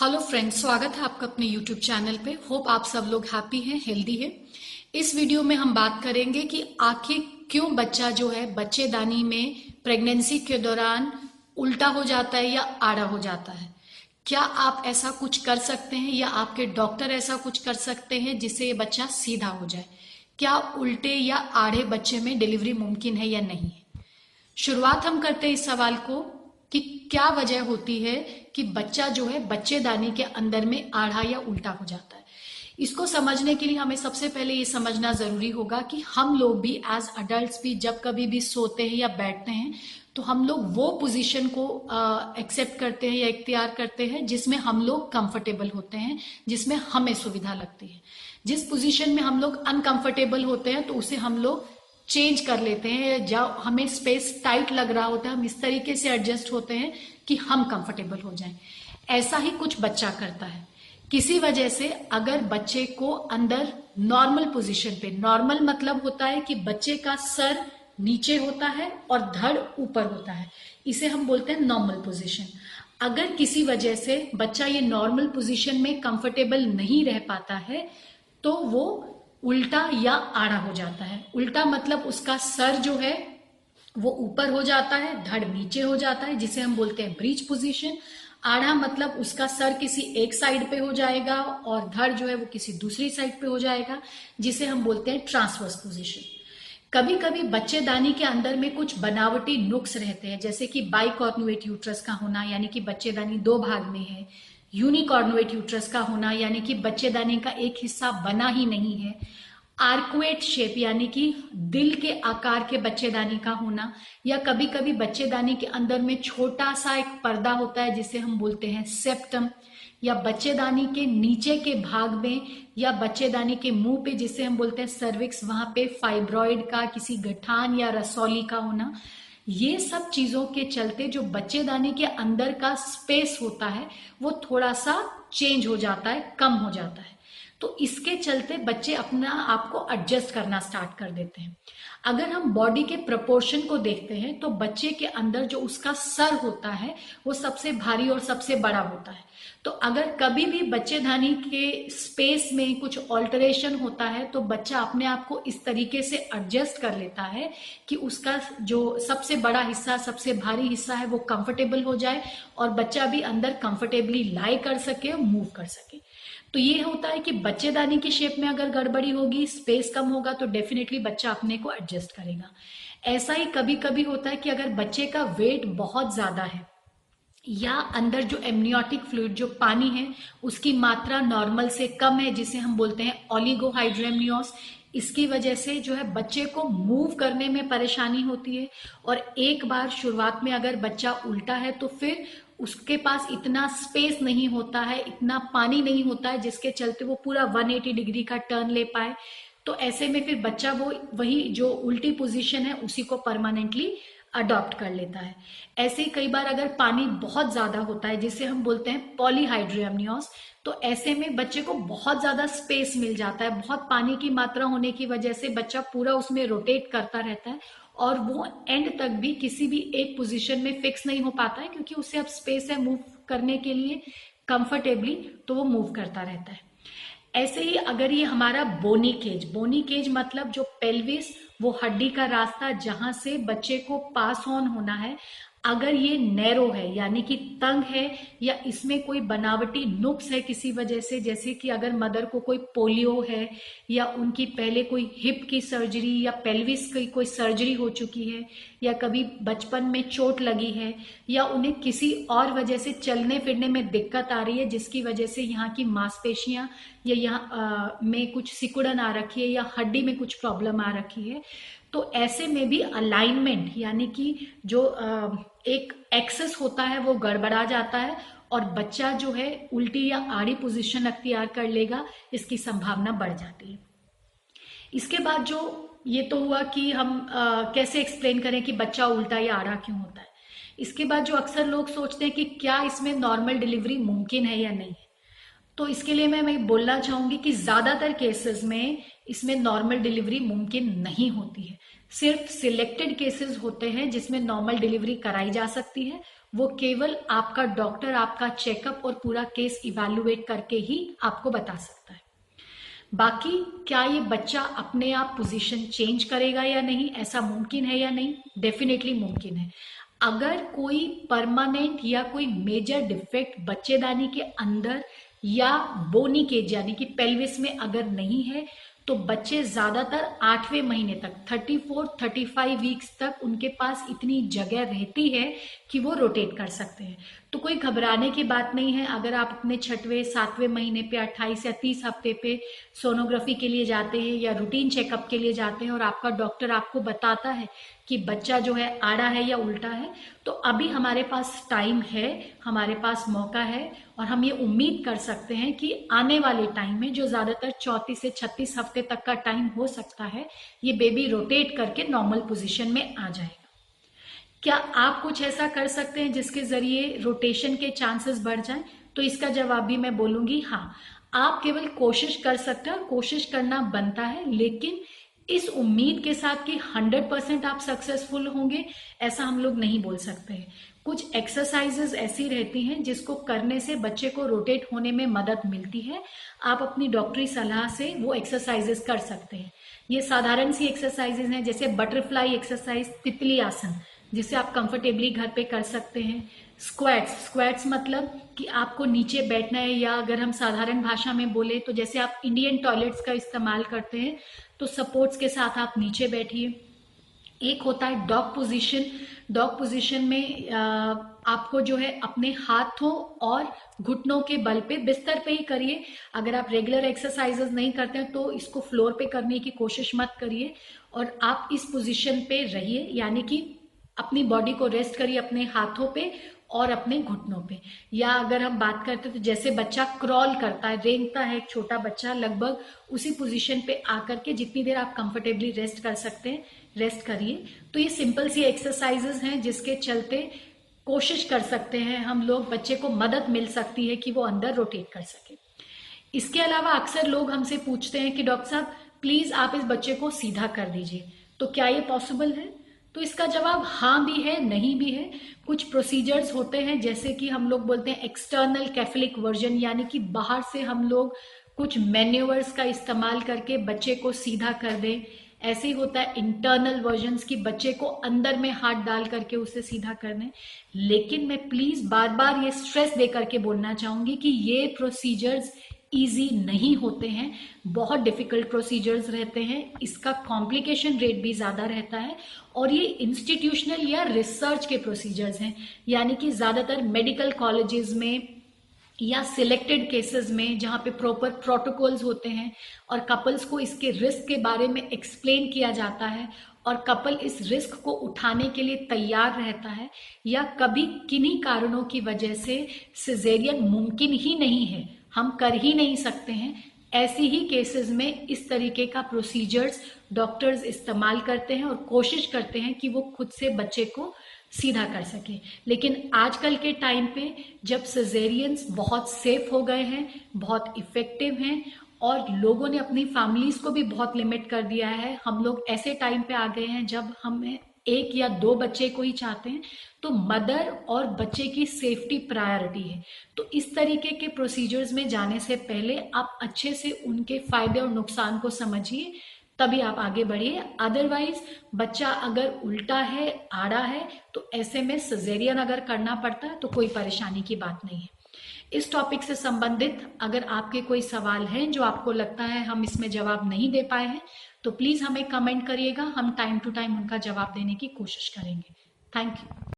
Hello friends स्वागत है आपका अपने यूट्यूब चैनल पे। होप आप सब लोग हैप्पी हैं हेल्दी हैं। इस वीडियो में हम बात करेंगे कि आखिर क्यों बच्चा जो है, बच्चेदानी में प्रेगनेंसी के दौरान उल्टा हो जाता है या आड़ा हो जाता है। क्या आप ऐसा कुछ कर सकते हैं या आपके डॉक्टर ऐसा कुछ कर सकते हैं जिससे ये बच्चा सीधा हो जाए? क्या उल्टे या आड़े बच्चे में डिलीवरी मुमकिन है या नहीं? शुरुआत हम करते हैं इस सवाल को। क्या वजह होती है कि बच्चा जो है बच्चेदानी के अंदर में आढ़ा या उल्टा हो जाता है? इसको समझने के लिए हमें सबसे पहले ये समझना ज़रूरी होगा कि हम लोग भी एज अडल्ट भी जब कभी भी सोते हैं या बैठते हैं तो हम लोग वो पोजीशन को एक्सेप्ट करते हैं या इख्तियार करते हैं जिसमें हम लोग कंफर्टेबल होते हैं, जिसमें हमें सुविधा लगती है। जिस पोजीशन में हम लोग अनकंफर्टेबल होते हैं तो उसे हम लोग चेंज कर लेते हैं जब हमें स्पेस टाइट लग रहा होता है, हम इस तरीके से एडजस्ट होते हैं कि हम कंफर्टेबल हो जाएँ। ऐसा ही कुछ बच्चा करता है। किसी वजह से अगर बच्चे को अंदर नॉर्मल पोजीशन पे नॉर्मल मतलब होता है कि बच्चे का सर नीचे होता है और धड़ ऊपर होता है। इसे हम बोलते हैं नॉर्मल पोजीशन अगर किसी वजह से बच्चा ये नॉर्मल पोजीशन में कंफर्टेबल नहीं रह पाता है तो वो उल्टा या आड़ा हो जाता है। उल्टा मतलब उसका सर जो है, वो ऊपर हो जाता है, धड़ नीचे हो जाता है, जिसे हम बोलते हैं ब्रीच पोजीशन। आड़ा मतलब उसका सर किसी एक साइड पे हो जाएगा और धड़ जो है वो किसी दूसरी साइड पे हो जाएगा, जिसे हम बोलते हैं ट्रांसवर्स पोजीशन। कभी कभी बच्चेदानी के अंदर में कुछ बनावटी नुक्स रहते हैं, जैसे कि बाइकॉर्नुएट यूट्रस का होना, यानी कि बच्चेदानी दो भाग में है। यूनिकॉर्नुएट यूट्रस का होना, यानी कि बच्चेदानी का एक हिस्सा बना ही नहीं है। आर्कुएट शेप यानी कि दिल के आकार के बच्चेदानी का होना, या कभी कभी बच्चेदानी के अंदर में छोटा सा एक पर्दा होता है, जिसे हम बोलते हैं सेप्टम या बच्चेदानी के नीचे के भाग में, या बच्चेदानी के मुँह पे, जिसे हम बोलते हैं सर्विक्स वहाँ पे फाइब्रॉइड का, किसी गठान या रसौली का होना। ये सब चीज़ों के चलते जो बच्चेदानी के अंदर का स्पेस होता है, वो थोड़ा सा चेंज हो जाता है, कम हो जाता है। तो इसके चलते बच्चे अपना आप को एडजस्ट करना स्टार्ट कर देते हैं। अगर हम बॉडी के प्रपोर्शन को देखते हैं तो बच्चे के अंदर जो उसका सर होता है, वो सबसे भारी और सबसे बड़ा होता है। तो अगर कभी भी बच्चेदानी के स्पेस में कुछ ऑल्टरेशन होता है तो बच्चा अपने आप को इस तरीके से एडजस्ट कर लेता है कि उसका जो सबसे बड़ा हिस्सा, सबसे भारी हिस्सा है, वो कंफर्टेबल हो जाए और बच्चा भी अंदर कंफर्टेबली लाई कर सके मूव कर सके। तो ये होता है कि बच्चेदानी की शेप में अगर गड़बड़ी होगी स्पेस कम होगा तो डेफिनेटली बच्चा अपने को एडजस्ट करेगा। ऐसा ही कभी कभी होता है कि अगर बच्चे का वेट बहुत ज़्यादा है, या अंदर जो एमनियोटिक फ्लूड जो पानी है, उसकी मात्रा नॉर्मल से कम है, जिसे हम बोलते हैं ऑलिगोहाइड्रेमनियोस इसकी वजह से जो है बच्चे को मूव करने में परेशानी होती है और एक बार शुरुआत में अगर बच्चा उल्टा है तो फिर उसके पास इतना स्पेस नहीं होता है, इतना पानी नहीं होता है जिसके चलते वो पूरा 180 डिग्री का टर्न ले पाए। तो ऐसे में फिर बच्चा वो वही जो उल्टी पोजीशन है उसी को परमानेंटली अडॉप्ट कर लेता है। ऐसे कई बार अगर पानी बहुत ज़्यादा होता है, जिसे हम बोलते हैं पॉलीहाइड्रियमनियोस तो ऐसे में बच्चे को बहुत ज़्यादा स्पेस मिल जाता है। बहुत पानी की मात्रा होने की वजह से बच्चा पूरा उसमें रोटेट करता रहता है और वो एंड तक भी किसी भी एक पोजीशन में फिक्स नहीं हो पाता है क्योंकि उससे अब स्पेस है मूव करने के लिए कंफर्टेबली तो वो मूव करता रहता है। ऐसे ही अगर ये हमारा बोनी केज बोनी केज मतलब जो पेल्विस वो हड्डी का रास्ता जहाँ से बच्चे को पास ऑन होना है अगर ये नैरो है, यानी कि तंग है, या इसमें कोई बनावटी नुक्स है किसी वजह से, जैसे कि अगर मदर को कोई पोलियो है, या उनकी पहले कोई हिप की सर्जरी, या पेल्विस की कोई सर्जरी हो चुकी है, या कभी बचपन में चोट लगी है, या उन्हें किसी और वजह से चलने फिरने में दिक्कत आ रही है, जिसकी वजह से यहाँ की मांसपेशियाँ, या यहाँ में कुछ सिकुड़न आ रखी है, या हड्डी में कुछ प्रॉब्लम आ रखी है तो ऐसे में भी अलाइनमेंट यानी कि जो एक एक्सेस होता है वो गड़बड़ा जाता है और बच्चा जो है उल्टी या आड़ी पोजीशन अख्तियार कर लेगा इसकी संभावना बढ़ जाती है। इसके बाद जो ये तो हुआ कि हम आ, कैसे एक्सप्लेन करें कि बच्चा उल्टा या आड़ा क्यों होता है? इसके बाद जो अक्सर लोग सोचते हैं कि क्या इसमें नॉर्मल डिलीवरी मुमकिन है या नहीं? तो इसके लिए मैं मैं बोलना चाहूँगी कि ज़्यादातर केसेस में इसमें नॉर्मल डिलीवरी मुमकिन नहीं होती है। सिर्फ़ सिलेक्टेड केसेस होते हैं जिसमें नॉर्मल डिलीवरी कराई जा सकती है। वो केवल आपका डॉक्टर आपका चेकअप और पूरा केस इवेलुएट करके ही आपको बता सकता है। बाकी क्या ये बच्चा अपने आप पोजीशन चेंज करेगा या नहीं, ऐसा मुमकिन है या नहीं? डेफिनेटली मुमकिन है। अगर कोई परमानेंट या कोई मेजर डिफेक्ट बच्चेदानी के अंदर या बोनी केज, यानी कि पेल्विस में अगर नहीं है तो बच्चे ज़्यादातर आठवें महीने तक 34 35 वीक्स तक उनके पास इतनी जगह रहती है कि वो रोटेट कर सकते हैं। तो कोई घबराने की बात नहीं है, अगर आप अपने छठवें, सातवें महीने पे 28 या 30 हफ़्ते पे सोनोग्राफी के लिए जाते हैं या रूटीन चेकअप के लिए जाते हैं और आपका डॉक्टर आपको बताता है कि बच्चा जो है आड़ा है या उल्टा है तो अभी हमारे पास टाइम है, हमारे पास मौका है और हम ये उम्मीद कर सकते हैं कि आने वाले टाइम में जो ज़्यादातर चौतीस से छत्तीस हफ़्ते तक का टाइम हो सकता है, ये बेबी रोटेट करके नॉर्मल पोजिशन में आ जाएगा। क्या आप कुछ ऐसा कर सकते हैं जिसके ज़रिए रोटेशन के चांसेस बढ़ जाए? तो इसका जवाब भी मैं बोलूँगी हाँ। आप केवल कोशिश कर सकते हैं कोशिश करना बनता है, लेकिन इस उम्मीद के साथ कि 100 परसेंट आप सक्सेसफुल होंगे, ऐसा हम लोग नहीं बोल सकते। हैं कुछ एक्सरसाइजेस ऐसी रहती हैं जिसको करने से बच्चे को रोटेट होने में मदद मिलती है। आप अपनी डॉक्टरी सलाह से वो एक्सरसाइजेस कर सकते हैं। ये साधारण सी एक्सरसाइजेस हैं, जैसे बटरफ्लाई एक्सरसाइज तितली आसन। जिसे आप कंफर्टेबली घर पे कर सकते हैं। स्क्वाट्स स्क्वाट्स मतलब कि आपको नीचे बैठना है या अगर हम साधारण भाषा में बोले तो जैसे आप इंडियन टॉयलेट्स का इस्तेमाल करते हैं तो सपोर्ट्स के साथ आप नीचे बैठिए। एक होता है डॉग पोजीशन डॉग पोजीशन में आपको जो है अपने हाथों और घुटनों के बल पे बिस्तर पे ही करिए। अगर आप रेगुलर एक्सरसाइजेस नहीं करते हैं तो इसको फ्लोर पे करने की कोशिश मत करिए और आप इस पोजीशन पे रहिए। यानी कि अपनी बॉडी को रेस्ट करिए अपने हाथों पे और अपने घुटनों पे। या अगर हम बात करते तो जैसे बच्चा क्रॉल करता है, रेंगता है, एक छोटा बच्चा लगभग उसी पोजीशन पे आकर के जितनी देर आप कंफर्टेबली रेस्ट कर सकते हैं रेस्ट करिए। तो ये सिंपल सी एक्सरसाइजेस हैं जिसके चलते कोशिश कर सकते हैं हम लोग, बच्चे को मदद मिल सकती है कि वो अंदर रोटेट कर सके। इसके अलावा अक्सर लोग हमसे पूछते हैं कि डॉक्टर साहब प्लीज़ आप इस बच्चे को सीधा कर दीजिए। तो क्या ये पॉसिबल है? तो इसका जवाब हाँ भी है, नहीं भी है। कुछ प्रोसीजर्स होते हैं, जैसे कि हम लोग बोलते हैं एक्सटर्नल कैथलिक वर्जन यानी कि बाहर से हम लोग कुछ मेन्यूवर्स का इस्तेमाल करके बच्चे को सीधा कर दें। ऐसे ही होता है इंटरनल वर्जन की बच्चे को अंदर में हाथ डाल करके उसे सीधा कर दें। लेकिन मैं प्लीज़ बार बार ये स्ट्रेस दे करके बोलना चाहूँगी कि ये प्रोसीजर्स इजी नहीं होते हैं, बहुत डिफ़िकल्ट प्रोसीजर्स रहते हैं, इसका कॉम्प्लिकेशन रेट भी ज़्यादा रहता है और ये इंस्टीट्यूशनल या रिसर्च के प्रोसीजर्स हैं, यानी कि ज़्यादातर मेडिकल कॉलेजेस में या सिलेक्टेड केसेस में जहाँ पे प्रॉपर प्रोटोकॉल्स होते हैं और कपल्स को इसके रिस्क के बारे में एक्सप्लेन किया जाता है और कपल इस रिस्क को उठाने के लिए तैयार रहता है या कभी किन्हीं कारणों की वजह से सिजेरियन मुमकिन ही नहीं है। हम कर ही नहीं सकते हैं। ऐसी ही केसेस में इस तरीके का प्रोसीजर्स डॉक्टर्स इस्तेमाल करते हैं और कोशिश करते हैं कि वो खुद से बच्चे को सीधा कर सके। लेकिन आजकल के टाइम पे जब सजेरियंस बहुत सेफ़ हो गए हैं, बहुत इफ़ेक्टिव हैं और लोगों ने अपनी फैमिलीज़ को भी बहुत लिमिट कर दिया है, हम लोग ऐसे टाइम पे आ गए हैं जब हमें एक या दो बच्चे को ही चाहते हैं तो मदर और बच्चे की सेफ्टी प्रायोरिटी है। तो इस तरीके के प्रोसीजर्स में जाने से पहले आप अच्छे से उनके फ़ायदे और नुकसान को समझिए, तभी आप आगे बढ़िए। अदरवाइज़ बच्चा अगर उल्टा है, आड़ा है तो ऐसे में सजेरियन अगर करना पड़ता है तो कोई परेशानी की बात नहीं है। इस टॉपिक से संबंधित अगर आपके कोई सवाल हैं जो आपको लगता है हम इसमें जवाब नहीं दे पाए हैं तो प्लीज़ हमें कमेंट करिएगा, हम टाइम टू टाइम उनका जवाब देने की कोशिश करेंगे। Thank you